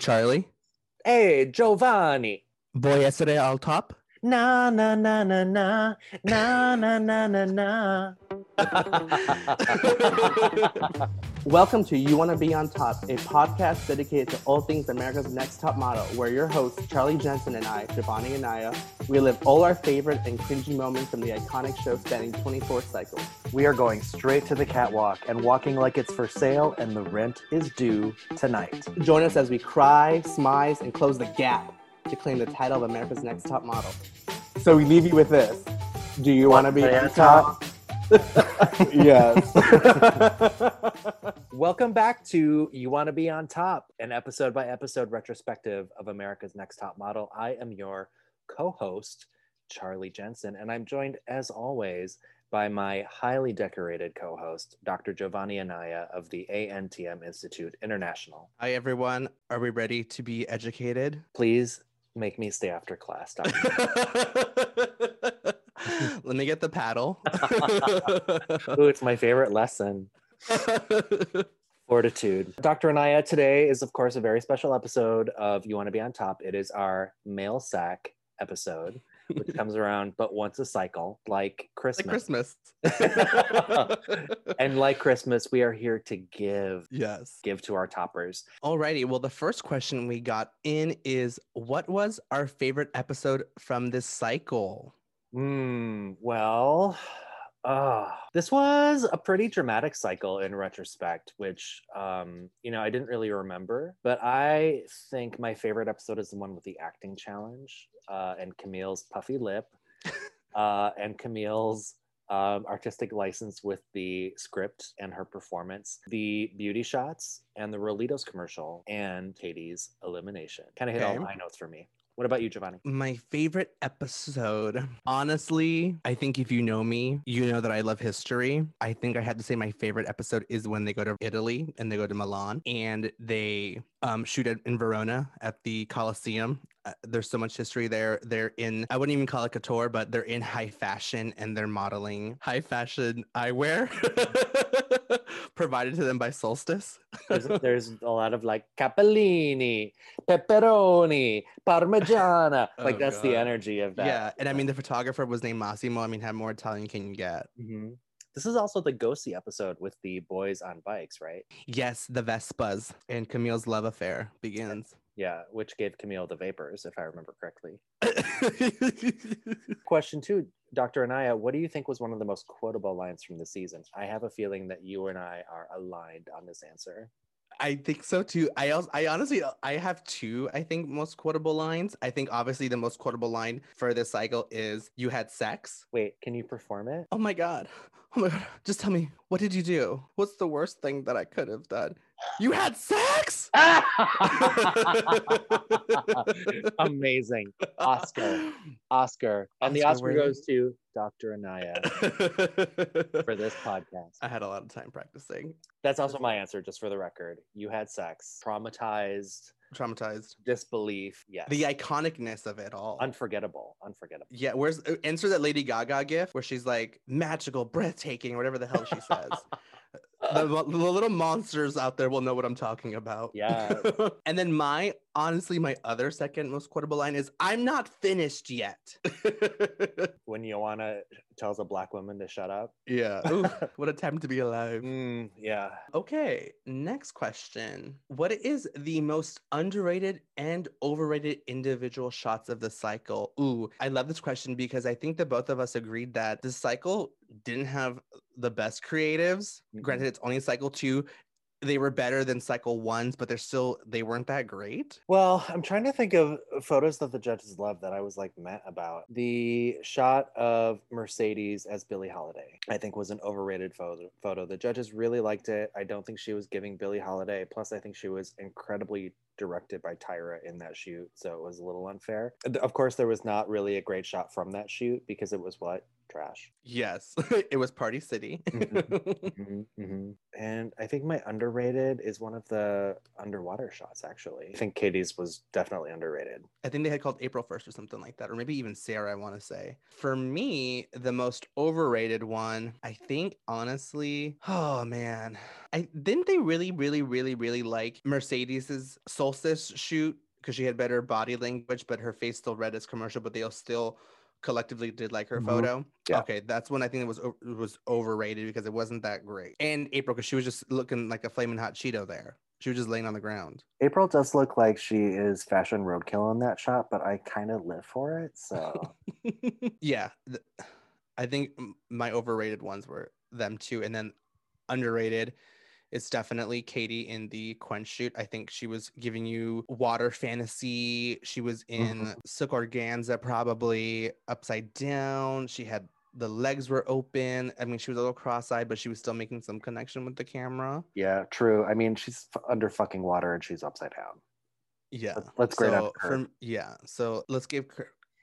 Charlie. Hey, Jovonnie. Boy, yesterday all top. Na na na na na na na na na na. Welcome to You Want to Be on Top, a podcast dedicated to all things America's Next Top Model, where your hosts, Charlie Jensen and I, Jovonnie Anaya, relive all our favorite and cringy moments from the iconic show spanning 24 cycles. We are going straight to the catwalk and walking like it's for sale and the rent is due tonight. Join us as we cry, smize, and close the gap to claim the title of America's Next Top Model. So we leave you with this. Do you want to be on top? Yes. Welcome back to You Want to Be on Top, an episode by episode retrospective of America's Next Top Model. I am your co host, Charlie Jensen, and I'm joined, as always, by my highly decorated co host, Dr. Jovonnie Anaya of the ANTM Institute International. Hi, everyone. Are we ready to be educated? Please make me stay after class, Dr. Let me get the paddle. Ooh, it's my favorite lesson. Fortitude. Dr. Anaya, today is, of course, a very special episode of You Want to Be on Top. It is our mail sack episode, which comes around but once a cycle, like Christmas. like Christmas. and like Christmas, we are here to give, yes. give to our toppers. Alrighty. Well, the first question we got in is what was our favorite episode from this cycle? Hmm. Well, uh, this was a pretty dramatic cycle in retrospect, which, um, you know, I didn't really remember. But I think my favorite episode is the one with the acting challenge uh, and Camille's puffy lip uh, and Camille's um, artistic license with the script and her performance, the beauty shots and the Rolitos commercial, and Catie's elimination. Kind of hit all Okay. high notes for me. What about you, Jovonnie? My favorite episode. Honestly, I think if you know me, you know that I love history. I think I had to say my favorite episode is when they go to Italy and they go to Milan and they um, shoot at, in Verona at the Colosseum. Uh, there's so much history there. They're in, I wouldn't even call it couture, but they're in high fashion and they're modeling high fashion eyewear provided to them by Solstice. there's, there's a lot of like capellini, pepperoni, parmigiana. Like Oh, that's the energy of that. Yeah. And I mean, the photographer was named Massimo. I mean, how more Italian can you get? Mhm. This is also the ghosty episode with the boys on bikes, right? Yes, the Vespas and Camille's love affair begins. Yeah, which gave Camille the vapors, if I remember correctly. Question two, Dr. Anaya, what do you think was one of the most quotable lines from the season? I have a feeling that you and I are aligned on this answer. I think so too. I also, I honestly, I have two. I think most quotable lines. I think obviously the most quotable line for this cycle is "You had sex." Wait, can you perform it? Oh my god! Oh my god! Just tell me, what did you do? What's the worst thing that I could have done? You had sex. Amazing. Oscar. Oscar. And the Oscar Oscar goes to Dr. Anaya for this podcast. I had a lot of time practicing. That's also my answer, just for the record. You had sex, traumatized, Traumatized. disbelief. Yes. The iconicness of it all. unforgettable. Unforgettable. Yeah, where's uh, answer that Lady Gaga gift where she's like magical, breathtaking, whatever the hell she says. The, the little monsters out there will know what I'm talking about. Yeah. and then my honestly, my other second most quotable line is I'm not finished yet. When Joanna tells a black woman to shut up. yeah. Ooh, what a time to be alive. Mm, yeah. Okay, next question. What is the most underrated and overrated individual shots of the cycle? Ooh, I love this question because I think that both of us agreed that the cycle didn't have the best creatives. Mhm. Granted, it's only cycle two. They were better than cycle ones, but they're still they weren't that great. Well, I'm trying to think of photos that the judges loved that I was like met about. The shot of Mercedes as Billie Holiday, I think, was an overrated photo. Photo. The judges really liked it. I don't think she was giving Billie Holiday. Plus, I think she was incredibly directed by Tyra in that shoot, so it was a little unfair. Of course, there was not really a great shot from that shoot because it was what trash. Yes, it was Party City. Mhm, mhm. And I think my underrated is one of the underwater shots. Actually, I think Catie's was definitely underrated. I think they had called April 1st or something like that, or maybe even Sarah, I want to say. For me, the most overrated one, I think, honestly, oh man, I didn't they really, really, really, really like Mercedes's solstice shoot because she had better body language, but her face still read as commercial, but they'll still collectively did like her Mhm. photo. Yeah. Okay, that's when I think it was it was overrated because it wasn't that great. And April, because she was just looking like a flaming hot Cheeto there. She was just laying on the ground. April does look like she is fashion roadkill in that shot, but I kind of live for it. So yeah, th- I think my overrated ones were them too, and then underrated. It's definitely Catie in the Quench shoot. I think she was giving you water fantasy. She was in Mhm. silk organza, probably upside down. She had the legs were open. I mean, she was a little cross-eyed, but she was still making some connection with the camera. yeah, true. I mean, she's f- under fucking water and she's upside down. Yeah, Let's- let's grade so up her. from yeah. So let's give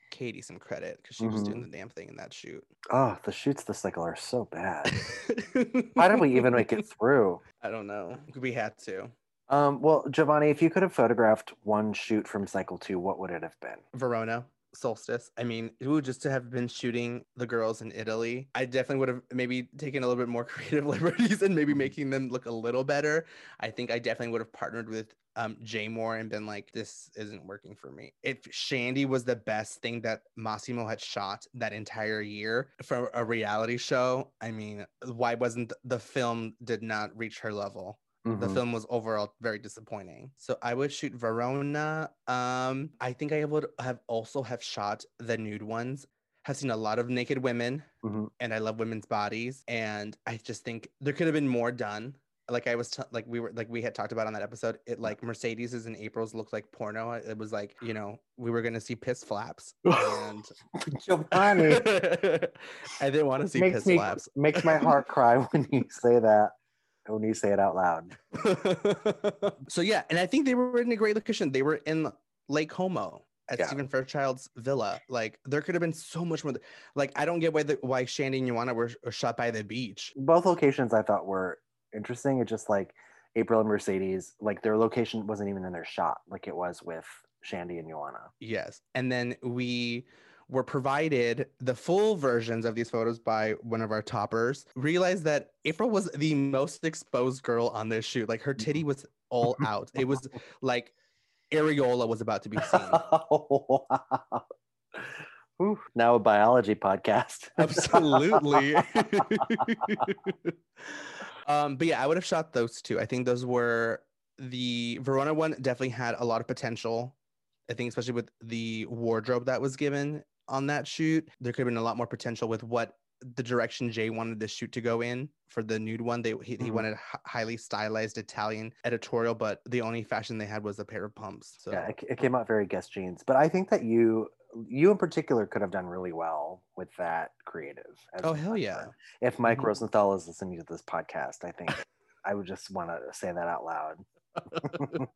Catie some credit because she was doing Mhm. the damn thing in that shoot. Oh, the shoots this cycle are so bad. Why did we even make it through? I don't know. We had to. Um, well, Jovonnie, if you could have photographed one shoot from cycle two, what would it have been? Verona solstice. I mean, ooh, just to have been shooting the girls in Italy, I definitely would have maybe taken a little bit more creative liberties and maybe making them look a little better. I think I definitely would have partnered with um, Jay Moore and been like, this isn't working for me. If Shandi was the best thing that Massimo had shot that entire year for a reality show, I mean, why wasn't the film did not reach her level? The Mhm. film was overall very disappointing. So i would shoot verona. Um i think i would have also have shot the nude ones. Have seen a lot of naked women Mhm. and i love women's bodies. And i just think there could have been more done. Like i was t- like we were like we had talked about on that episode it like mercedes's and april's looked like porno. It was like you know we were gonna see piss flaps and Jovonnie i didn't want to see makes piss me flaps. makes my heart cry when you say that. When you say it out loud. so yeah, and I think they were in a great location. They were in Lake Como at Yeah. Stephen Fairchild's villa. Like there could have been so much more. Like I don't get why the why Shandi and Joanna were, were shot by the beach. Both locations I thought were interesting. It just like April and Mercedes, like their location wasn't even in their shot, like it was with Shandi and Joanna. Yes, and then we were provided the full versions of these photos by one of our toppers. Realized that April was the most exposed girl on this shoot. Like her titty was all out. It was like areola was about to be seen. wow. Ooh, now a biology podcast. Absolutely. um, but yeah, I would have shot those two. I think those were the Verona one definitely had a lot of potential. I think especially with the wardrobe that was given on that shoot, there could have been a lot more potential with what the direction Jay wanted the shoot to go in for the nude one. They he, he Mhm. wanted highly stylized Italian editorial, but the only fashion they had was a pair of pumps. So yeah, it, it came out very Guess jeans. But I think that you you in particular could have done really well with that creative. oh hell yeah. director. If Mike Mhm. Rosenthal is listening to this podcast, I think I would just want to say that out loud.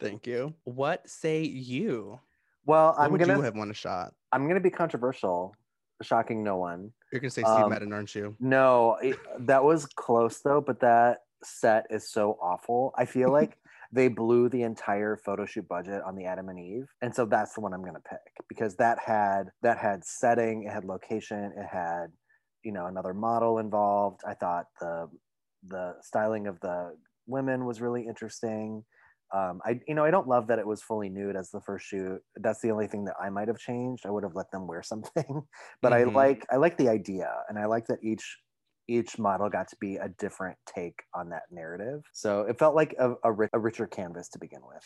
Thank you. What say you? Well, What I'm would gonna you have won a shot? I'm gonna be controversial, shocking no one. You're gonna say Steve Um, Madden, aren't you? No, it, that was close though, but that set is so awful. I feel like they blew the entire photo shoot budget on the Adam and Eve, and so that's the one I'm gonna pick because that had that had setting, it had location, it had you know another model involved. I thought the the styling of the women was really interesting. Um, I you know I don't love that it was fully nude as the first shoot. That's the only thing that I might have changed. I would have let them wear something, but Mhm. I like I like the idea, and I like that each each model got to be a different take on that narrative. So it felt like a, a, a richer canvas to begin with.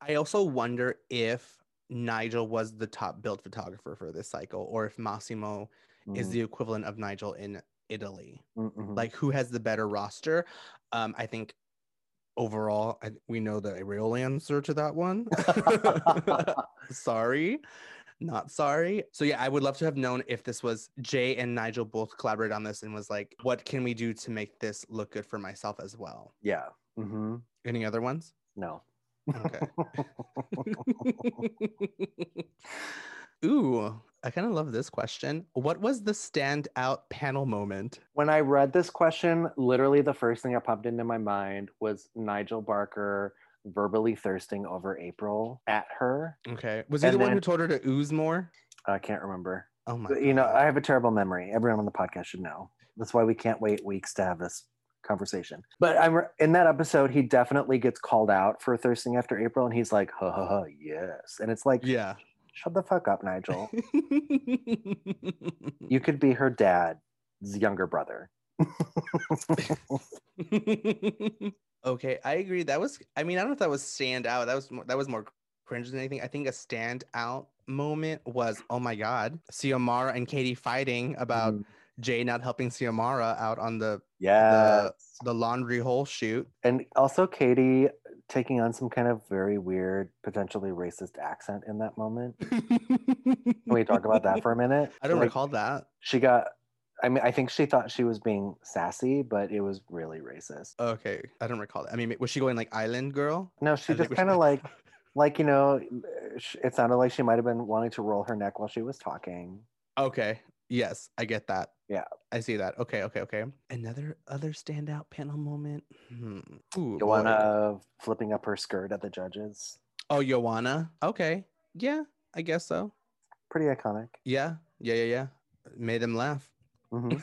I also wonder if Nigel was the top build photographer for this cycle, or if Massimo is Mm, the equivalent of Nigel in Italy. mm, mhm. Like, who has the better roster? Um, I think overall, I, we know the real answer to that one. sorry, not sorry. So yeah, I would love to have known if this was Jay and Nigel both collaborated on this and was like, what can we do to make this look good for myself as well? yeah. hmm Any other ones? No. Okay. Ooh, I kind of love this question. What was the standout panel moment? When I read this question, literally the first thing that popped into my mind was Nigel Barker verbally thirsting over April at her. Okay. Was he And the one who told her to ooze more? I can't remember. Oh my you know, I have a terrible memory. Everyone on the podcast should know. That's why we can't wait weeks to have this conversation. But I'm in that episode, he definitely gets called out for thirsting after April, and he's like, "Ha ha ha, yes." And it's like, yeah. Shut the fuck up, Nigel. you could be her dad's younger brother. okay, I agree. That was I mean, I don't know if that was stand out. That was more, that was more cringe than anything. I think a stand out moment was oh my god, Xiomara and Catie fighting about Mm, Jay not helping Xiomara out on the yeah, the laundry hole shoot. and also Catie taking on some kind of very weird, potentially racist accent in that moment. Can we talk about that for a minute? I don't Like, recall that. She got. I mean, I think she thought she was being sassy, but it was really racist. Okay, I don't recall that. I mean, was she going like island girl? No, she I just kind of like, like you know, it sounded like she might have been wanting to roll her neck while she was talking. Okay. Yes, I get that. Yeah. I see that. Okay, okay, okay. Another other standout panel moment. Hmm. Ooh, boy. Joanna flipping up her skirt at the judges. Oh, Joanna. Okay. Yeah, I guess so. Pretty iconic. Yeah, yeah, yeah, yeah. Made them laugh. hmm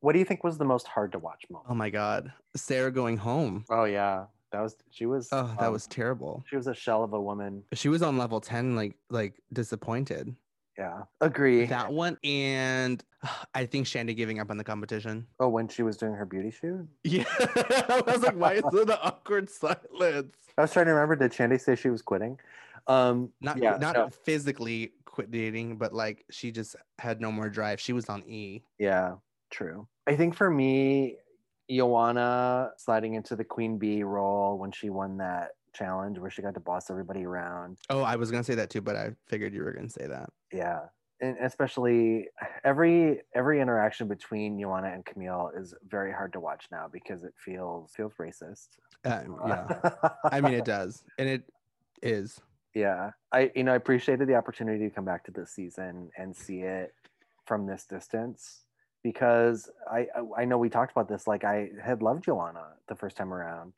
What do you think was the most hard to watch moment? oh my god, Sarah going home. Oh yeah, that was she was. Oh, that um, was terrible. She was a shell of a woman. She was on level ten, like like disappointed. Yeah, agree. That one, and I think Shandi giving up on the competition. oh, when she was doing her beauty shoot, Yeah, I was like, why is there the awkward silence? I was trying to remember. Did Shandi say she was quitting? Um, Not yeah, not no, physically quit dating, but like she just had no more drive. She was on E. yeah, true. I think for me, Joanna sliding into the queen bee role when she won that challenge where she got to boss everybody around. Oh, I was gonna say that too, but I figured you were gonna say that. Yeah. And especially every every interaction between Joanna and Camille is very hard to watch now because it feels feels racist. Uh, yeah, I mean it does, and it is. yeah. I you know I appreciated the opportunity to come back to this season and see it from this distance because I I know we talked about this like I had loved Joanna the first time around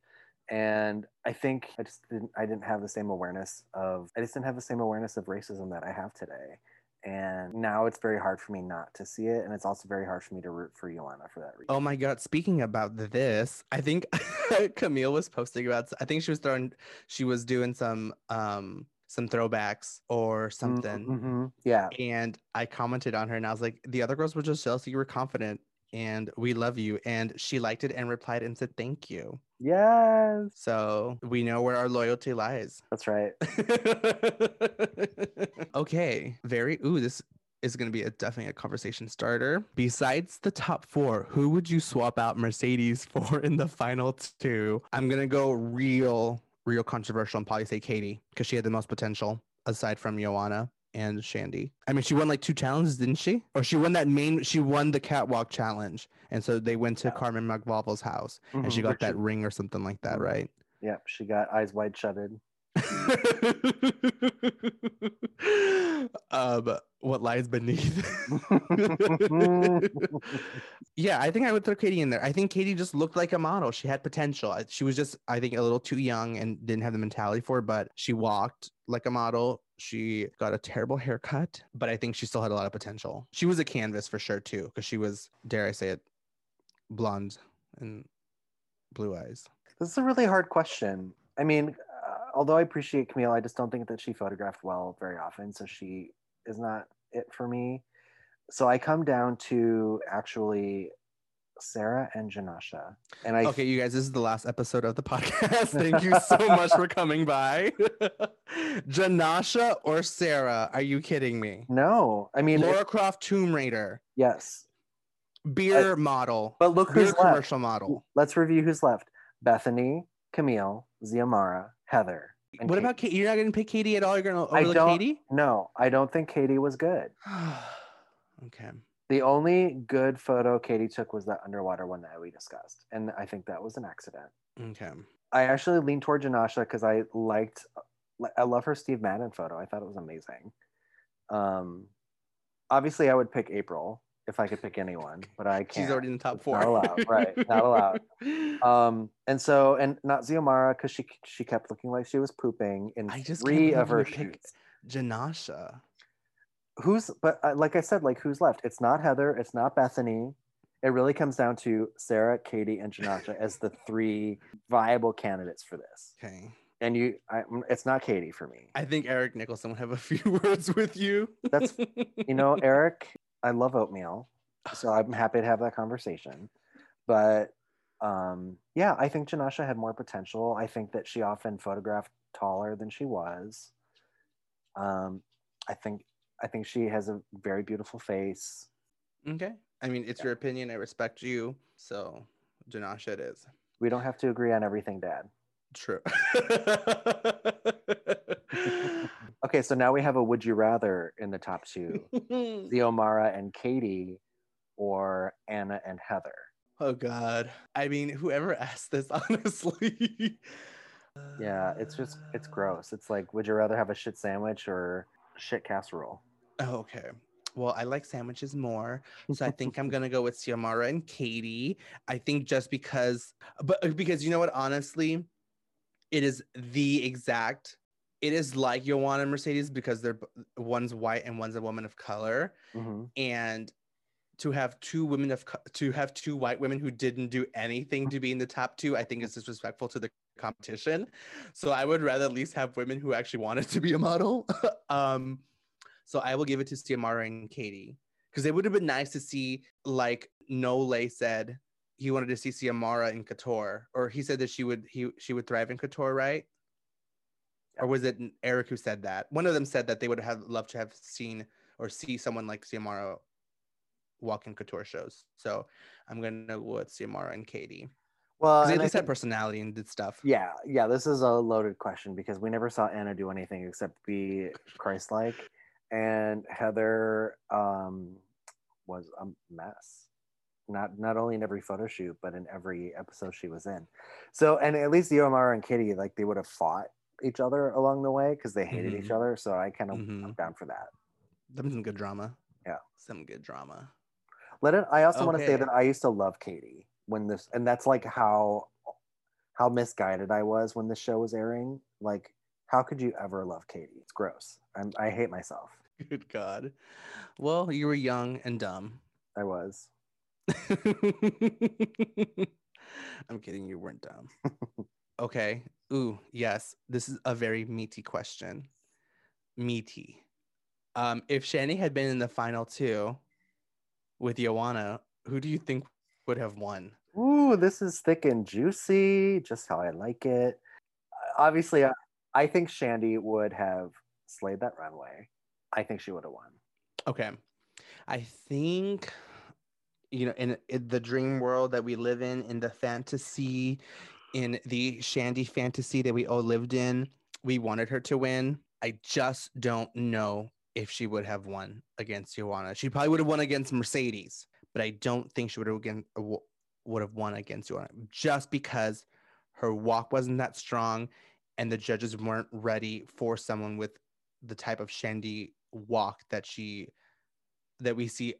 and I think I just didn't I didn't have the same awareness of I just didn't have the same awareness of racism that I have today. And now it's very hard for me not to see it, and it's also very hard for me to root for Joanna for that reason. Oh my god! Speaking about this, I think Camille was posting about. I think she was throwing. She was doing some um some throwbacks or something. Mhm. Yeah, and I commented on her and I was like, the other girls were just jealous you were confident and we love you. And she liked it and replied and said, thank you. yes, So we know where our loyalty lies. that's right. okay. Very, ooh, this is going to be a definitely a conversation starter. Besides the top four, who would you swap out Mercedes for in the final two? I'm going to go real, real controversial and probably say Catie because she had the most potential aside from Joanna and Shandi. I mean, she won like two challenges, didn't she? Or she won that main, she won the catwalk challenge. And so they went to Yeah. Carmen Marc Valvo's house and she Mhm, got that ring or something like that, Mhm. right? Yep, she got eyes wide shutted. um, what lies beneath? yeah, I think I would throw Catie in there. I think Catie just looked like a model. She had potential. She was just, I think, a little too young and didn't have the mentality for it, but she walked like a model. She got a terrible haircut, but I think she still had a lot of potential. She was a canvas for sure, too, because she was, dare I say it, blonde and blue eyes. This is a really hard question. I mean, although I appreciate Camille, I just don't think that she photographed well very often. So she is not it for me. So I come down to actually Sarah and Jenascia. And I Okay, you guys, this is the last episode of the podcast. Thank you so much for coming by. Jenascia or Sarah? Are you kidding me? no, I mean, Laura it- Croft Tomb Raider, yes. beer model, But look beer who's left. commercial model. Let's review who's left Bethany, Camille, Xiomara, Heather. What Kate. about Catie? You're not going to pick Catie at all? You're going to I overlook don't- Catie? No, I don't think Catie was good. okay. The only good photo Catie took was that underwater one that we discussed. And I think that was an accident. Okay. I actually leaned toward Jenascia because I liked I love her Steve Madden photo. I thought it was amazing. Um, obviously, I would pick April if I could pick anyone, but I can't. She's already in the top It's four. Not allowed, right? Not allowed. Um, and so, and not Xiomara because she she kept looking like she was pooping in I just three of her shoots. Jenascia. Who's but uh, like I said, like who's left? It's not Heather. It's not Bethany. It really comes down to Sarah, Catie, and Jenascia as the three viable candidates for this. Okay. And you, I, it's not Catie for me. I think Eric Nicholson would have a few words with you. That's- You know, Eric, I love oatmeal, so I'm happy to have that conversation. But um, yeah, I think Jenascia had more potential. I think that she often photographed taller than she was. Um, I think I think she has a very beautiful face. okay. I mean, it's your opinion. I respect you. So, Jenascia it is. We don't have to agree on everything, Dad. True. Okay, so now we have a would you rather in the top two: Xiomara and Catie, or Anna and Heather. oh God. I mean, whoever asked this, honestly. Yeah, it's just it's gross. It's like, would you rather have a shit sandwich or shit casserole? Oh, okay. Well, I like sandwiches more, so I think I'm gonna go with Xiomara and Catie. I think just because, but uh, because you know what, honestly, it is the exact. It is like Joanna and Mercedes because they're one's white and one's a woman of color, Mhm. and to have two women of co- to have two white women who didn't do anything to be in the top two, I think is disrespectful to the competition. So I would rather at least have women who actually wanted to be a model. um, so I will give it to Xiomara and Catie because it would have been nice to see, like Nole said, he wanted to see Xiomara in Couture, or he said that she would he she would thrive in Couture, right? Or was it Eric who said that? One of them said that they would have loved to have seen or see someone like Xiomara walk in Couture shows. So I'm gonna go with Xiomara and Catie Well, they at least had personality and did stuff. yeah, yeah. This is a loaded question because we never saw Anna do anything except be Christ-like, and Heather um, was a mess. Not not only in every photo shoot, but in every episode she was in. So, and at least Xiomara and Catie, like they would have fought each other along the way because they hated each Mhm. other. So I kind of Mhm. I'm down for that. Them some good drama. Yeah. Some good drama. Let it. I also want to say that I used to love Catie when this, and that's like how how misguided I was when the show was airing. Like, how could you ever love Catie? It's gross. I'm, I hate myself. Good God. Well, you were young and dumb. I was. I'm kidding. You weren't dumb. okay. Ooh, yes. This is a very meaty question. Meaty. Um, if Shandi had been in the final two with Joanna, who do you think would have won? Ooh, this is thick and juicy, just how I like it. Obviously, I, I think Shandi would have slayed that runway. I think she would have won. Okay. I think, you know, in, in the dream world that we live in, in the fantasy, in the Shandi fantasy that we all lived in, we wanted her to win. I just don't know if she would have won against Joanna. She probably would have won against Mercedes, but I don't think she would have would have won against Joanna just because her walk wasn't that strong and the judges weren't ready for someone with the type of Shandi walk that she that we see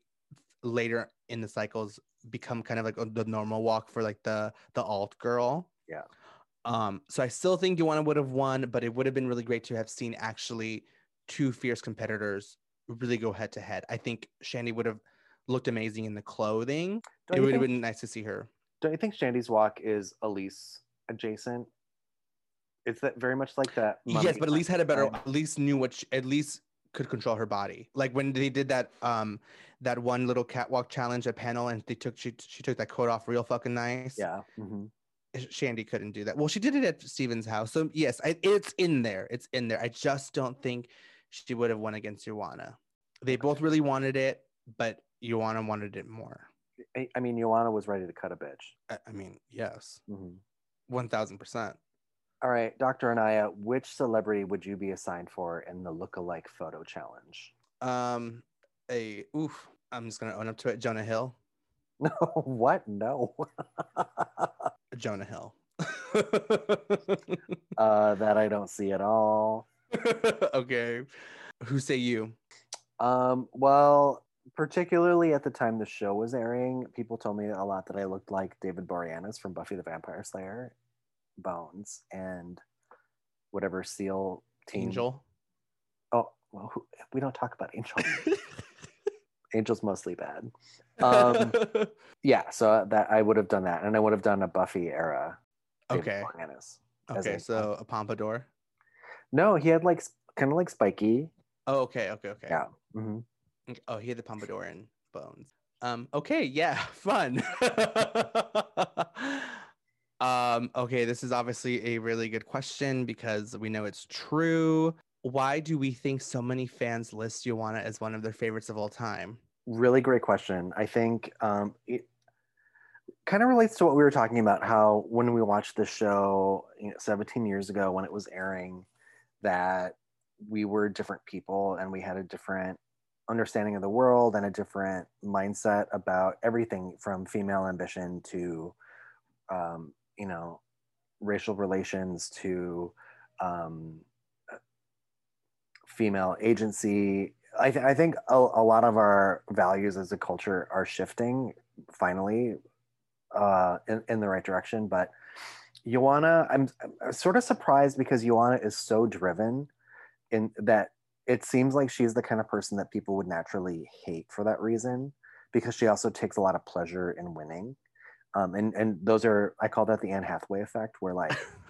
later in the cycles become kind of like oh, the normal walk for like the the alt girl. Yeah. Um, so I still think Joanna would have won, but it would have been really great to have seen actually two fierce competitors really go head to head. I think Shandi would have looked amazing in the clothing. Don't it would have been nice to see her. Don't you think Shandi's walk is Elise adjacent? It's that very much like that. yes, but at least had a better, at least knew what, she, at least could control her body. Like when they did that, um, that one little catwalk challenge at panel, and they took she she took that coat off real fucking nice. Yeah. mhm. Shandi couldn't do that. Well, she did it at Steven's house. So yes, I, it's in there. It's in there. I just don't think she would have won against Joanna. They both really wanted it, but Joanna wanted it more. I, I mean, Joanna was ready to cut a bitch. I, I mean, yes, Mhm. one thousand percent. All right, Dr. Anaya, which celebrity would you be assigned for in the look-alike photo challenge? Um, a oof. I'm just gonna own up to it. Jonah Hill. No, what? No. Jonah Hill. Uh, that I don't see at all. okay. Who say you? Um, well, particularly at the time the show was airing, people told me a lot that I looked like David Boreanaz from Buffy the Vampire Slayer, Bones, and whatever SEAL team. Angel. Oh, well, who, we don't talk about Angel. Angel's mostly bad. Um, yeah, so that I would have done that, and I would have done a Buffy era. Okay. As Okay. So a pompadour. No, he had like kind of like spiky. Oh, okay. Okay. Okay. Yeah. hmm Oh, he had the pompadour and Bones. Um. Okay. Yeah. Fun. um. Okay. This is obviously a really good question because we know it's true. Why do we think so many fans list Joanna as one of their favorites of all time? Really great question. I think um, it kind of relates to what we were talking about. How when we watched the show you know, 17 years ago when it was airing, that we were different people and we had a different understanding of the world and a different mindset about everything from female ambition to um, you know racial relations to um, female agency I, th- I think a, a lot of our values as a culture are shifting finally uh, in, in the right direction but Joanna, I'm, I'm sort of surprised because Joanna is so driven in that it seems like she's the kind of person that people would naturally hate for that reason because she also takes a lot of pleasure in winning. Um, and, and those are, I call that the Anne Hathaway effect, where like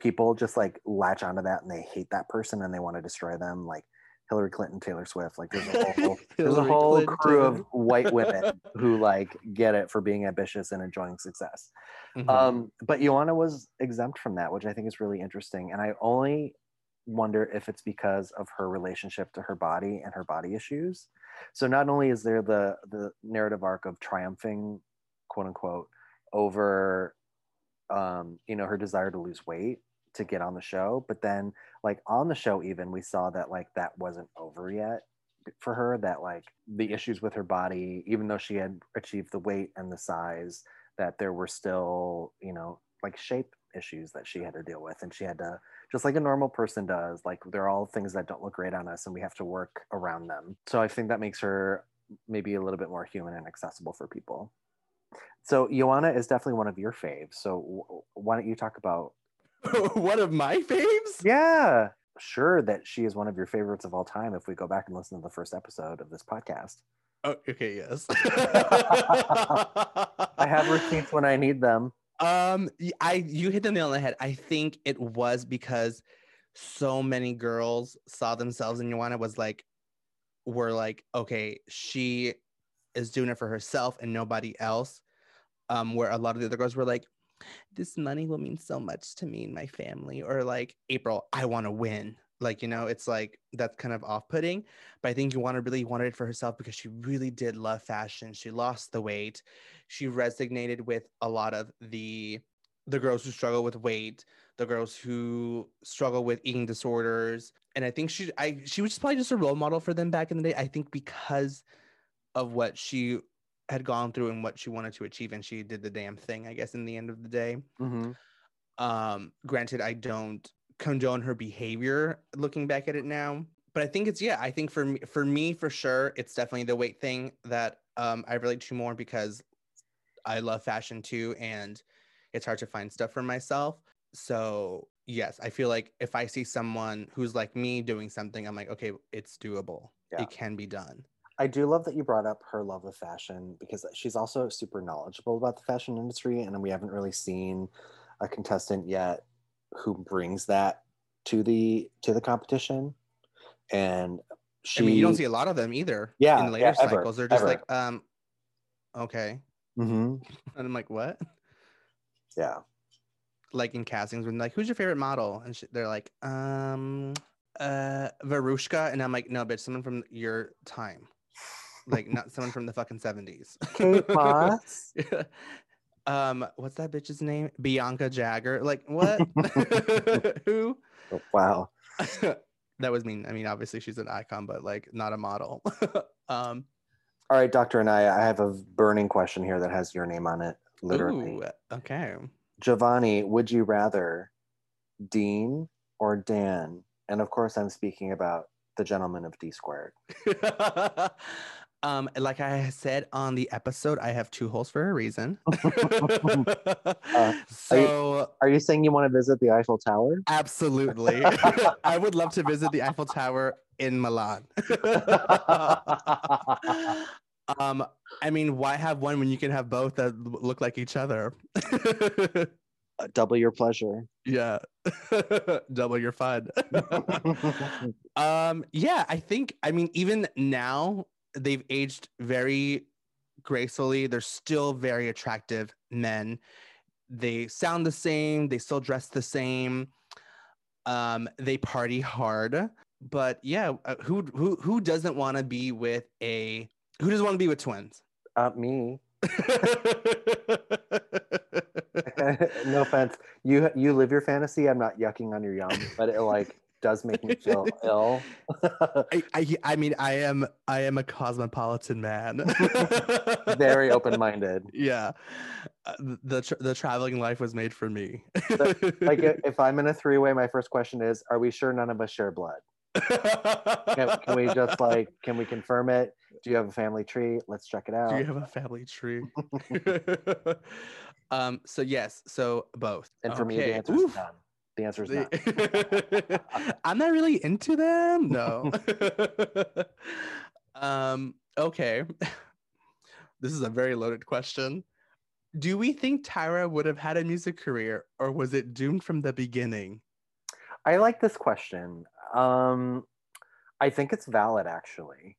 people just like latch onto that and they hate that person and they want to destroy them. Like Hillary Clinton, Taylor Swift, like there's a whole, there's a whole Clinton. crew of white women who like get it for being ambitious and enjoying success. Mhm. Um, but Joanna was exempt from that, which I think is really interesting. And I only wonder if it's because of her relationship to her body and her body issues. So not only is there the the narrative arc of triumphing, quote unquote, over um, you know, her desire to lose weight to get on the show, but then like on the show even we saw that like that wasn't over yet for her that like the issues with her body even though she had achieved the weight and the size that there were still you know like shape issues that she had to deal with and she had to just like a normal person does like they're all things that don't look great on us and we have to work around them. So i think that makes her maybe a little bit more human and accessible for people so Joanna is definitely one of your faves so w- why don't you talk about one of my faves. yeah sure that she is one of your favorites of all time if we go back and listen to the first episode of this podcast Oh, okay. Yes. i have receipts when i need them Um, I you hit the nail on the head. I think it was because so many girls saw themselves in Joanna was like, were like, okay, she is doing it for herself and nobody else. Um, where a lot of the other girls were like, this money will mean so much to me and my family, or like April, I want to win. Like, you know, it's like that's kind of off-putting. But I think Joanna really wanted it for herself because she really did love fashion. She lost the weight she resonated with a lot of the the girls who struggle with weight the girls who struggle with eating disorders and i think she i she was probably just a role model for them back in the day i think because of what she had gone through and what she wanted to achieve and she did the damn thing i guess in the end of the day mm-hmm. um granted i don't condone her behavior looking back at it now but i think it's yeah i think for me for me for sure it's definitely the weight thing that um i relate to more because i love fashion too and it's hard to find stuff for myself so yes i feel like if i see someone who's like me doing something i'm like okay it's doable Yeah. it can be done I do love that you brought up her love of fashion because she's also super knowledgeable about the fashion industry, and we haven't really seen a contestant yet who brings that to the to the competition. And she, i mean you don't see a lot of them either Yeah, in later yeah, ever, cycles. They're just ever. like um okay. Mhm. and i'm like what? Yeah, like in castings when like who's your favorite model? And sh- they're like um uh Veruschka and I'm like no bitch someone from your time like not someone from the fucking 70s Kate Moss. um what's that bitch's name? Bianca Jagger. Like what? Who? Oh, wow. that was mean. I mean obviously she's an icon but like not a model. Um All right, Doctor Anaya, I have a burning question here that has your name on it. Literally, ooh, okay. Jovonnie, would you rather Dean or Dan? And of course, I'm speaking about the gentleman of D squared. um, like I said on the episode, I have two holes for a reason. so Are you saying you want to visit the Eiffel Tower? absolutely, I would love to visit the Eiffel Tower in Milan. um, I mean, why have one when you can have both that look like each other? Uh, Double your pleasure. yeah, double your fun. Um, yeah, I think I mean even now they've aged very gracefully. They're still very attractive men. They sound the same, they still dress the same. Um, they party hard. But yeah, uh, who who who doesn't want to be with a who doesn't want to be with twins? uh, me. no offense. You you live your fantasy. I'm not yucking on your yum, but it like does make me feel ill. I, I I mean I am I am a cosmopolitan man. Very open minded. Yeah, Uh, the tr- the traveling life was made for me. Like if I'm in a three way, my first question is, are we sure none of us share blood? Can, can we just like can we confirm it? Do you have a family tree? Let's check it out. Do you have a family tree? Um. So yes. So both. and for me, the Okay. answer is none. The answer is none. The- I'm not really into them. No. um. Okay. This is a very loaded question. Do we think Tyra would have had a music career, or was it doomed from the beginning? I like this question. Um, I think it's valid actually,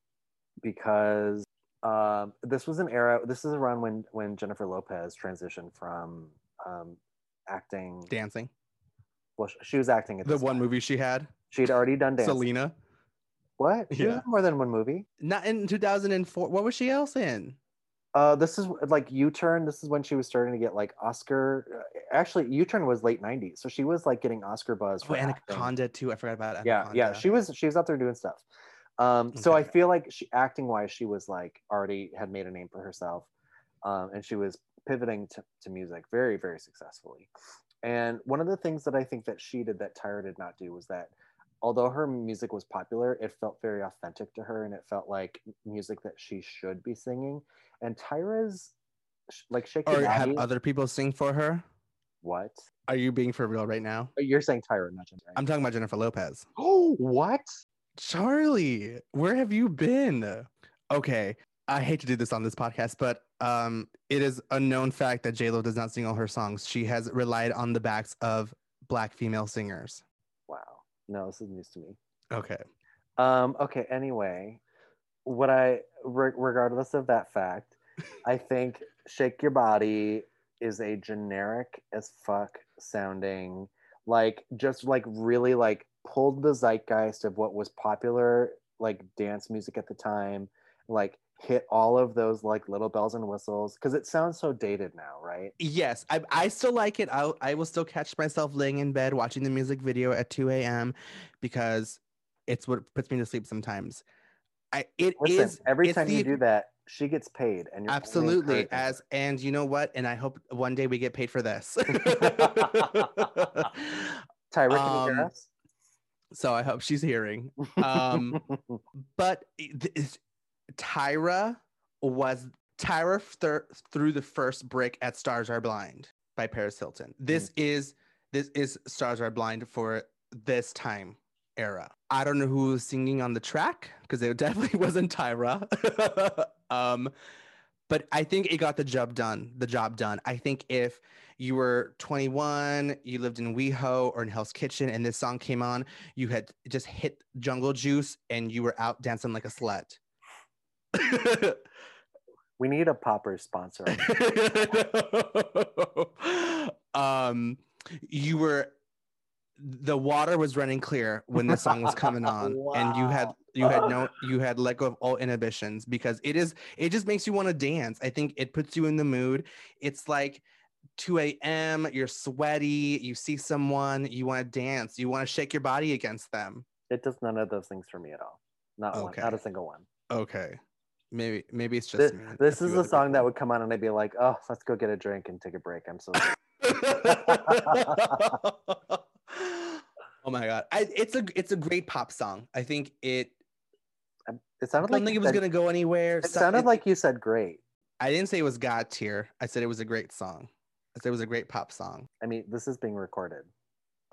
because um, this was an era. This is around when when Jennifer Lopez transitioned from um, acting. Dancing. Well, sh- she was acting at The one time. movie she had, She'd already done dancing. Selena. What? She Yeah. more than one movie. Not in 2004. What was she else in? Uh, this is like U-turn. This is when she was starting to get like Oscar. uh, Actually, U-turn was late '90s, so she was like getting Oscar buzz. Oh, For acting. Anaconda too. I forgot about yeah yeah she was she was out there doing stuff um so i feel like she acting wise she was like already had made a name for herself um and she was pivoting to, to music very very successfully and one of the things that i think that she did that tyra did not do was that although her music was popular it felt very authentic to her and it felt like music that she should be singing and tyra's like shake Or have other people sing for her? what Are you being for real right now? you're saying tyra not Jennifer. I'm talking about Jennifer Lopez. oh what Charlie, where have you been? Okay, I hate to do this on this podcast, but um, it is a known fact that J Lo does not sing all her songs. She has relied on the backs of black female singers. wow no this is news to me Okay. Um, okay, anyway, what I, re- regardless of that fact, I think Shake Your Body is a generic as fuck sounding, like, just like really like pulled the zeitgeist of what was popular, like dance music at the time, like hit all of those like little bells and whistles because it sounds so dated now, right? Yes, I, I still like it. I I will still catch myself laying in bed watching the music video at 2 a.m. because it's what puts me to sleep sometimes. I it is Listen, every it's time you do that, she gets paid, and you're absolutely as and you know what? And I hope one day we get paid for this. Tyra, can you Um, hear us? So I hope she's hearing. Um, but it- th- Tyra was Tyra thir- threw the first brick at Stars Are Blind by Paris Hilton. This is this is Stars Are Blind for this time era. I don't know who was singing on the track because it definitely wasn't Tyra. um, but I think it got the job done. The job done. I think if you were 21, you lived in WeHo or in Hell's Kitchen, and this song came on, you had just hit Jungle Juice and you were out dancing like a slut. we need a popper sponsor. um, you were the water was running clear when the song was coming on, and you had you had no you had let go of all inhibitions because it is it just makes you want to dance. I think it puts you in the mood. It's like 2 a.m. You're sweaty. You see someone, you want to dance. You want to shake your body against them. It does none of those things for me at all. Not one. Not a single one. Okay, maybe maybe it's just This, me. this A is other song that would come on and I'd be like, oh, let's go get a drink and take a break. I'm so oh my god, I, it's a it's a great pop song. I think it. Um, it I sounded don't like think it was said- gonna go anywhere. It So- sounded it- like you said great. I didn't say it was God tier. I said it was a great song. It was a great pop song. I mean, this is being recorded.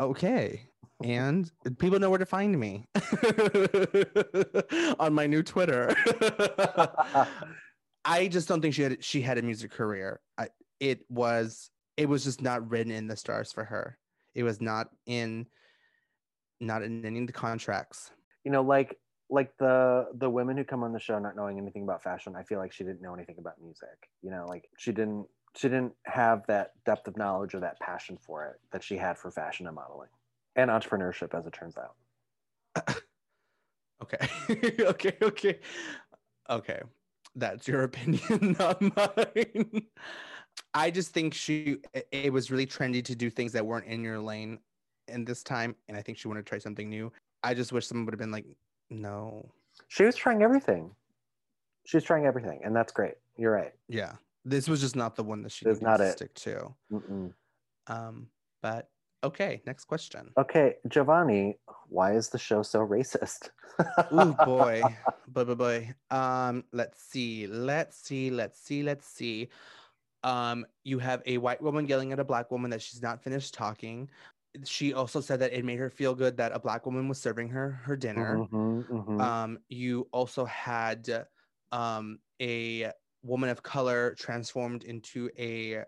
Okay. And people know where to find me on my new Twitter. I just don't think she had she had a music career. I, it was it was just not written in the stars for her. It was not in not in any of the contracts. you know, like like the the women who come on the show not knowing anything about fashion. I feel like she didn't know anything about music. You know, like she didn't she didn't have that depth of knowledge or that passion for it that she had for fashion and modeling and entrepreneurship, as it turns out. Okay. okay, okay. Okay. That's your opinion, not mine. I just think she it- was really trendy to do things that weren't in your lane in this time and I think she wanted to try something new. I just wish someone would have been like, "No." She was trying everything. She was trying everything, and that's great. You're right. Yeah. This was just not the one that she needed not to it. stick to. Mm-mm. Um but okay, next question. Okay, Jovonnie, why is the show so racist? Oh boy, boy, boy, boy. Um, let's see, let's see, let's see, let's see. Um, you have a white woman yelling at a black woman that she's not finished talking. She also said that it made her feel good that a black woman was serving her her dinner. Mhm, mhm. Um, you also had um a woman of color transformed into a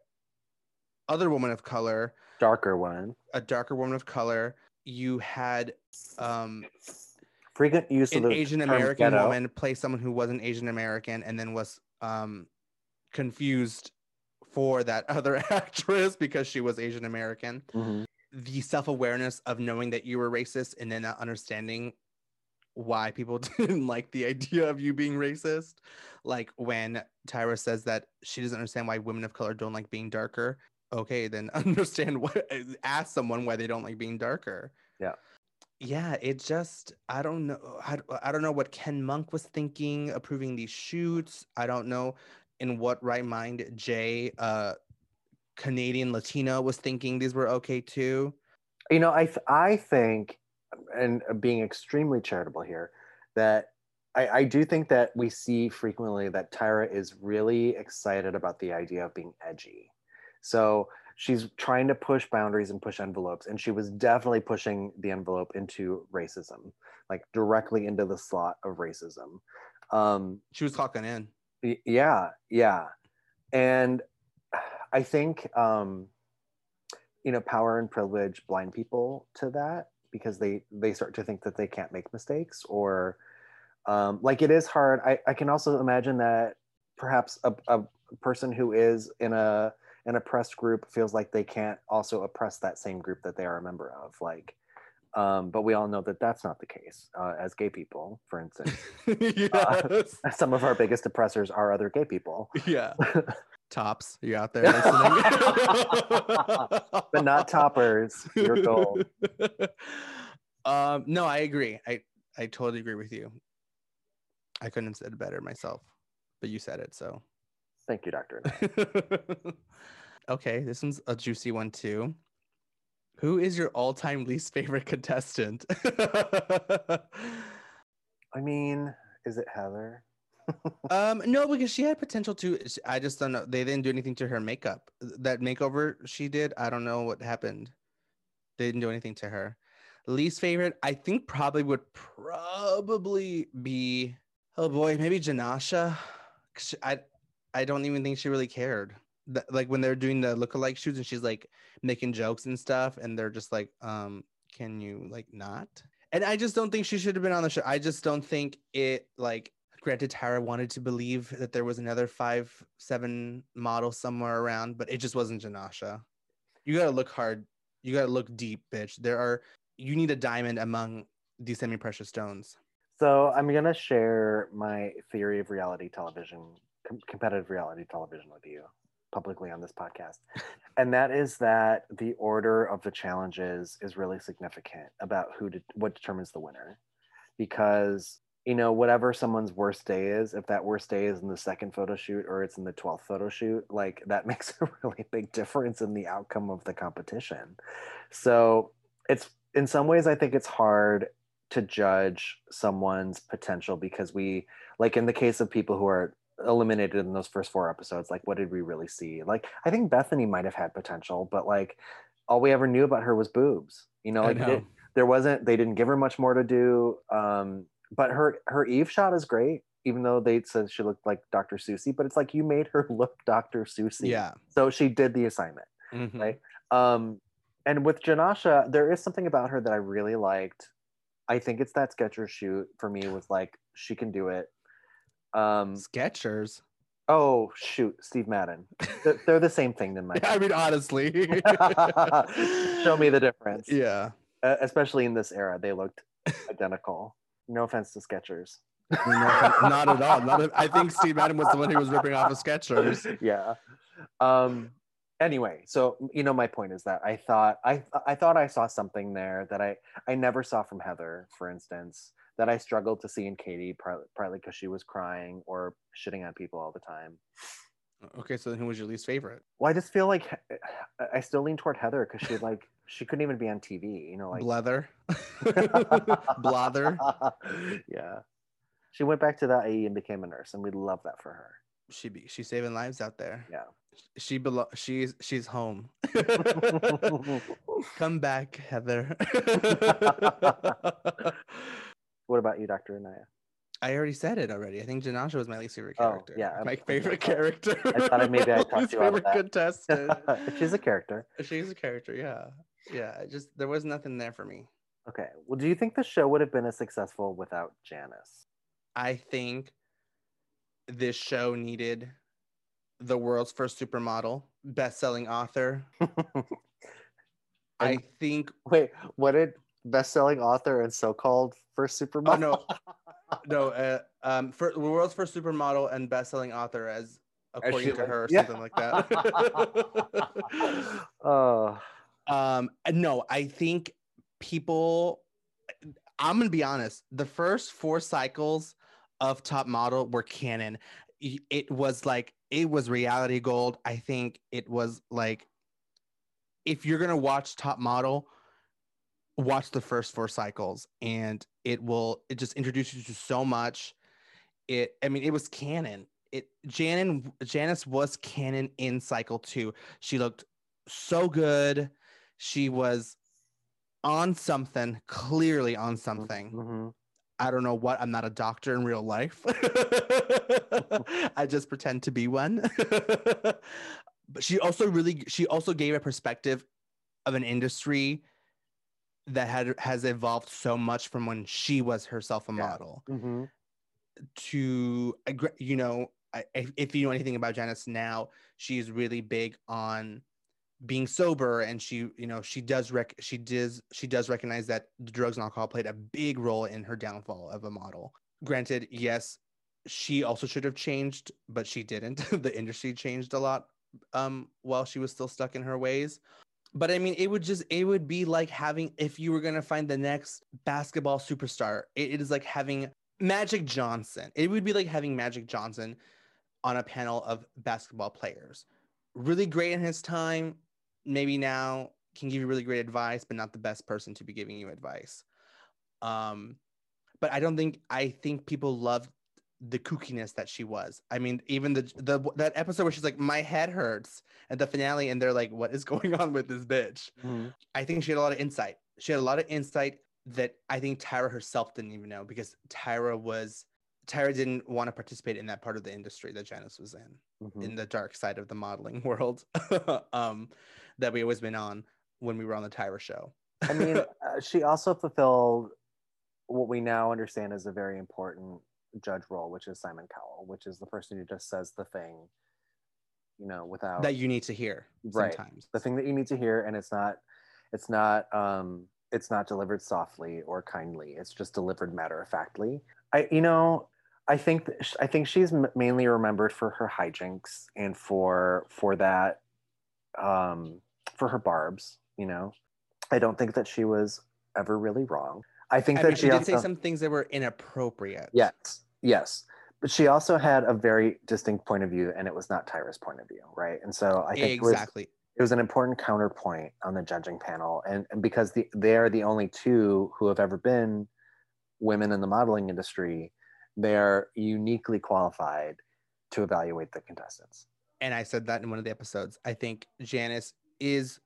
other woman of color Darker one. a darker woman of color. You had um, Frequent use of the Asian American ghetto. woman play someone who wasn't Asian American and then was um, confused for that other actress because she was Asian American. Mhm. The self awareness of knowing that you were racist and then not understanding why people didn't like the idea of you being racist. Like when Tyra says that she doesn't understand why women of color don't like being darker. Okay, then understand what, ask someone why they don't like being darker. Yeah. Yeah, it just, I don't know. I, I don't know what Ken Mok was thinking approving these shoots. I don't know in what right mind Jay, uh, Canadian Latino, was thinking these were okay too. You know, I th- I think, and being extremely charitable here, that I, I do think that we see frequently that Tyra is really excited about the idea of being edgy. So she's trying to push boundaries and push envelopes, and she was definitely pushing the envelope into racism, like directly into the slot of racism. Um, She was clocking in. Yeah yeah and i think um you know power and privilege blind people to that because they they start to think that they can't make mistakes or um like it is hard i i can also imagine that perhaps a, a person who is in a an oppressed group feels like they can't also oppress that same group that they are a member of like um but we all know that that's not the case uh, as gay people for instance yes. some of our biggest oppressors are other gay people yeah. Tops, you out there listening? but not toppers. Your goal. um, no, I agree. I I totally agree with you. I couldn't have said it better myself, but you said it, so. Thank you, Doctor. okay, this one's a juicy one too. Who is your all-time least favorite contestant? I mean, is it Heather? Um, no, because she had potential to. I just don't know. They didn't do anything to her makeup. That makeover she did, I don't know what happened. They didn't do anything to her. Least favorite, I think probably would probably be oh boy, maybe Jenascia. she- I I don't even think she really cared. That, like when they're doing the lookalike shoots and she's like making jokes and stuff, and they're just like, um, can you like not? And I just don't think she should have been on the show. I just don't think it like granted Tyra wanted to believe that there was another five, seven model somewhere around, but it just wasn't Jenascia. You gotta look hard. You gotta look deep, bitch. There are you need a diamond among these semi-precious stones. So I'm gonna share my theory of reality television, com- competitive reality television, with you publicly on this podcast, and that is that the order of the challenges is really significant about who de- what determines the winner, because you know, whatever someone's worst day is, if that worst day is in the second photo shoot or it's in the 12th photo shoot, like that makes a really big difference in the outcome of the competition. So it's in some ways, I think it's hard to judge someone's potential because we, like in the case of people who are eliminated in those first four episodes, like what did we really see? Like I think Bethany might have had potential, but like all we ever knew about her was boobs. You know, like know. it- there wasn't they didn't give her much more to do. Um, but her her Eve shot is great, even though they said she looked like Dr. Susie, but it's like you made her look Dr. Susie. Yeah. So she did the assignment. Mhm. Right. Um, and with Jenascia, there is something about her that I really liked. I think it's that Sketcher shoot for me was like she can do it. Um, Skechers. oh shoot, Steve Madden. They're, they're the same thing in my. I mean, honestly. Show me the difference. Yeah. Uh, especially in this era, they looked identical. No offense to Skechers. not at all. Not at, I think Steve Madden was the one who was ripping off of Skechers. yeah. Um, anyway, so you know, my point is that I thought I I thought I saw something there that I I never saw from Heather, for instance, that I struggled to see in Catie, partly because she was crying or shitting on people all the time. Okay, so then who was your least favorite? Well, I just feel like I still lean toward Heather because she like she couldn't even be on TV. You know, like Blether. Blather. yeah. She went back to that AE and became a nurse, and we love that for her. She be she's saving lives out there. Yeah. She belo- she's she's home. Come back, Heather. what about you, Dr. Anaya? I already said it already. I think Jenascia was my least favorite character. Oh, character. yeah, My favorite character. I thought maybe I talked you out of favorite that. contestant. She's a character. She's a character, yeah. Yeah. Just there was nothing there for me. Okay. Well, do you think the show would have been as successful without Janice? I think this show needed the world's first supermodel, best-selling author. I think Wait, what did best-selling author and so-called first supermodel? Oh no, no. Uh, um, for the world's first supermodel and best-selling author, as according to like- her, or yeah. something like that. oh, um, no, I think people. I'm gonna be honest. The first four cycles of Top Model were canon. It was like it was reality gold. I think it was like if you're gonna watch Top Model, watch the first four cycles, and it will it just introduces you to so much. It, I mean, it was canon. It Janin Janice was canon in cycle two. She looked so good. She was on something, clearly on something. Mhm. I don't know what. I'm not a doctor in real life. I just pretend to be one. but she also really she also gave a perspective of an industry that had has evolved so much from when she was herself a Yeah. model Mhm. to you know if, if you know anything about Janice now, she's really big on being sober and she you know she does rec she does she does recognize that the drugs and alcohol played a big role in her downfall of a model. Granted yes she also should have changed but she didn't. The industry changed a lot um while she was still stuck in her ways. But i mean it would just it would be like having if you were going to find the next basketball superstar it- it is like having magic johnson. It would be like having magic johnson on a panel of basketball players. Really great in his time maybe now can give you really great advice but not the best person to be giving you advice. Um but i don't think i think people loved the kookiness that she was. I mean even the the that episode where she's like my head hurts at the finale and they're like what is going on with this bitch? Mhm. i think she had a lot of insight. She had a lot of insight that i think tyra herself didn't even know because tyra was tyra didn't want to participate in that part of the industry that janice was in Mhm. in the dark side of the modeling world. Um, that we always been on when we were on the Tyra show. I mean, uh, she also fulfilled what we now understand is a very important judge role, which is Simon Cowell, which is the person who just says the thing, you know, without that you need to hear Right. sometimes. the thing that you need to hear, and it's not, it's not, um, it's not delivered softly or kindly. It's just delivered matter of factly. I, you know, I think th- I think she's m- mainly remembered for her hijinks and for for that, um, for her barbs. You know, I don't think that she was ever really wrong. I think I that mean, she, she did also say some things that were inappropriate. yes, yes, but she also had a very distinct point of view, and it was not Tyra's point of view, right? And so I think it was- exactly. it was an important counterpoint on the judging panel and, and because the, they are the only two who have ever been women in the modeling industry they are uniquely qualified to evaluate the contestants and I said that in one of the episodes. I think Janice is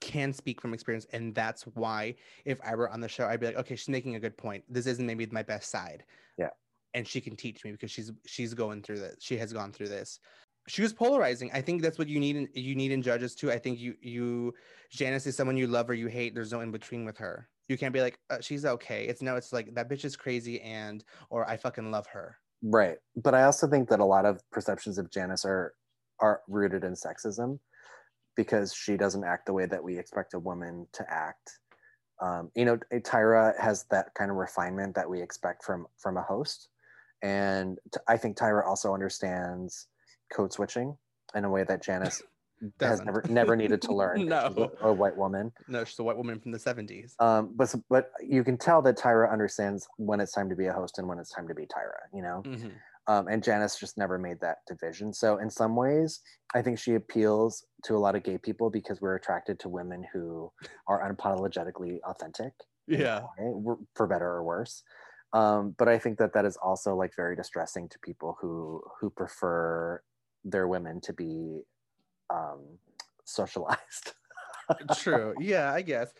can speak from experience, and that's why if I were on the show, I'd be like, okay, she's making a good point. This isn't maybe my best side. Yeah. And she can teach me because she's she's going through this. She has gone through this. She was polarizing. I think that's what you need in you need in judges too. I think you you Janice is someone you love or you hate. There's no in between with her. You can't be like uh, she's okay. It's no. It's like that bitch is crazy and or I fucking love her. right but i also think that a lot of perceptions of janice are are rooted in sexism because she doesn't act the way that we expect a woman to act um, you know tyra has that kind of refinement that we expect from from a host and t- i think tyra also understands code switching in a way that janice has never never needed to learn. No. a, a white woman No, she's a white woman from the 70s. um, but but you can tell that tyra understands when it's time to be a host and when it's time to be tyra you know Mhm. Um, and Janice just never made that division. So in some ways, I think she appeals to a lot of gay people because we're attracted to women who are unapologetically authentic, Yeah. way, for better or worse. Um, but I think that that is also like very distressing to people who who prefer their women to be um, socialized. True. Yeah, I guess.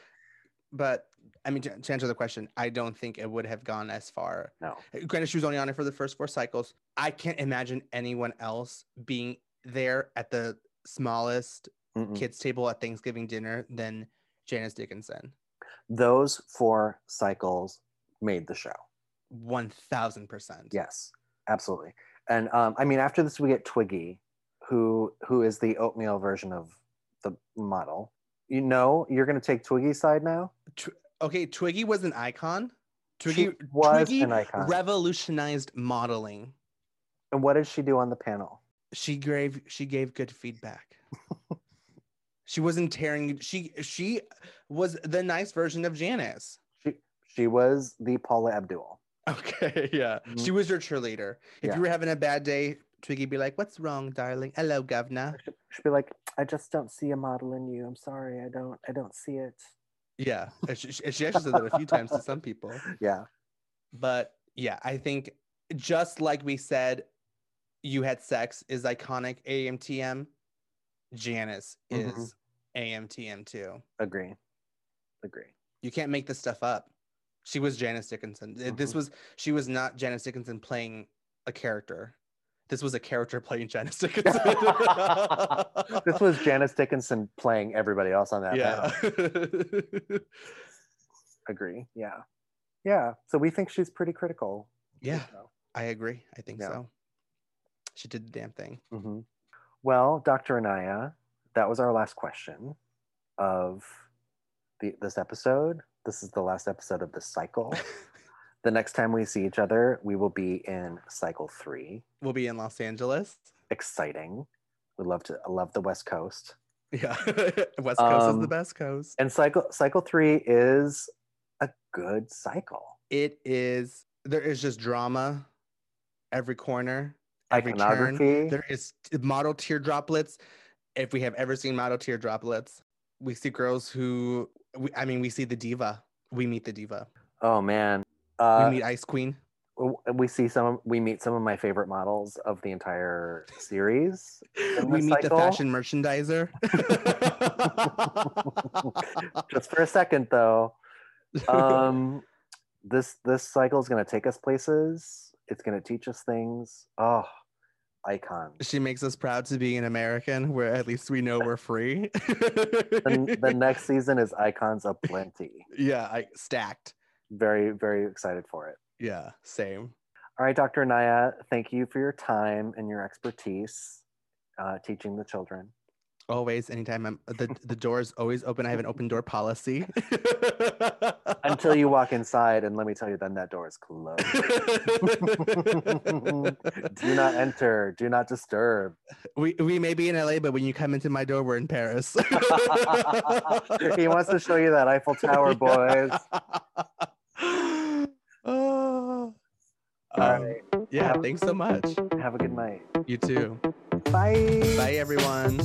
But I mean, to, to answer the question, I don't think it would have gone as far. No. Granted, she was only on it for the first four cycles. I can't imagine anyone else being there at the smallest Mm-mm. kids' table at Thanksgiving dinner than Janice Dickinson. Those four cycles made the show. One thousand percent. Yes, absolutely. And um, I mean, after this, we get Twiggy, who who is the oatmeal version of the model. You know, you're going to take Twiggy's side now. Okay, Twiggy was an icon. Twiggy She was Twiggy an icon. revolutionized modeling. and what did she do on the panel? she gave she gave good feedback. she wasn't tearing she she was the nice version of Janice. She she was the Paula Abdul. Okay, yeah. Mm-hmm. She was your cheerleader. If Yeah. you were having a bad day, Twiggy'd be like, What's wrong, darling? Hello, governor. She'd be like, "I just don't see a model in you. I'm sorry, I don't. I don't see it." Yeah. and She, she she actually said that a few times to some people. Yeah, But yeah, I think just like we said, you had sex is iconic ANTM. Janice Mhm. is ANTM too. agree, agree. You can't make this stuff up. She was Janice Dickinson. Th- This was she was not Janice Dickinson playing a character. This was a character playing Janice Dickinson. This was Janice Dickinson playing everybody else on that yeah. panel. Agree. Yeah, yeah. So we think she's pretty critical. yeah, I agree. I think Yeah. so. She did the damn thing. hmm Well, Dr. Anaya, that was our last question of the, this episode. This is the last episode of this cycle. the next time we see each other, we will be in cycle three. We'll be in Los Angeles. Exciting. We love to I love the West Coast. Yeah. West Coast is Um, the best coast. And cycle cycle three is a good cycle. It is there is just drama every corner, every turn. There is model teardroplets. If we have ever seen model teardroplets, we see girls who, we, I mean, we see the diva. We meet the diva. Oh man. Uh, we meet Ice Queen. we see some we meet some of my favorite models of the entire series We meet the fashion merchandiser. just for a second though um this this cycle is going to take us places it's going to teach us things oh icon she makes us proud to be an American, where at least we know we're free. the, the next season is icons aplenty yeah, I stacked. Very very excited for it Yeah, same. all right dr Anaya thank you for your time and your expertise uh, teaching the children Always, anytime I'm the the door is always open. I have an open door policy. until you walk inside and let me tell you then that door is closed do not enter do not disturb we we may be in LA, but when you come into my door, we're in Paris. he wants to show you that eiffel tower boys All Um, right. Yeah, Have- thanks so much. Have a good night. You too. Bye. Bye, everyone.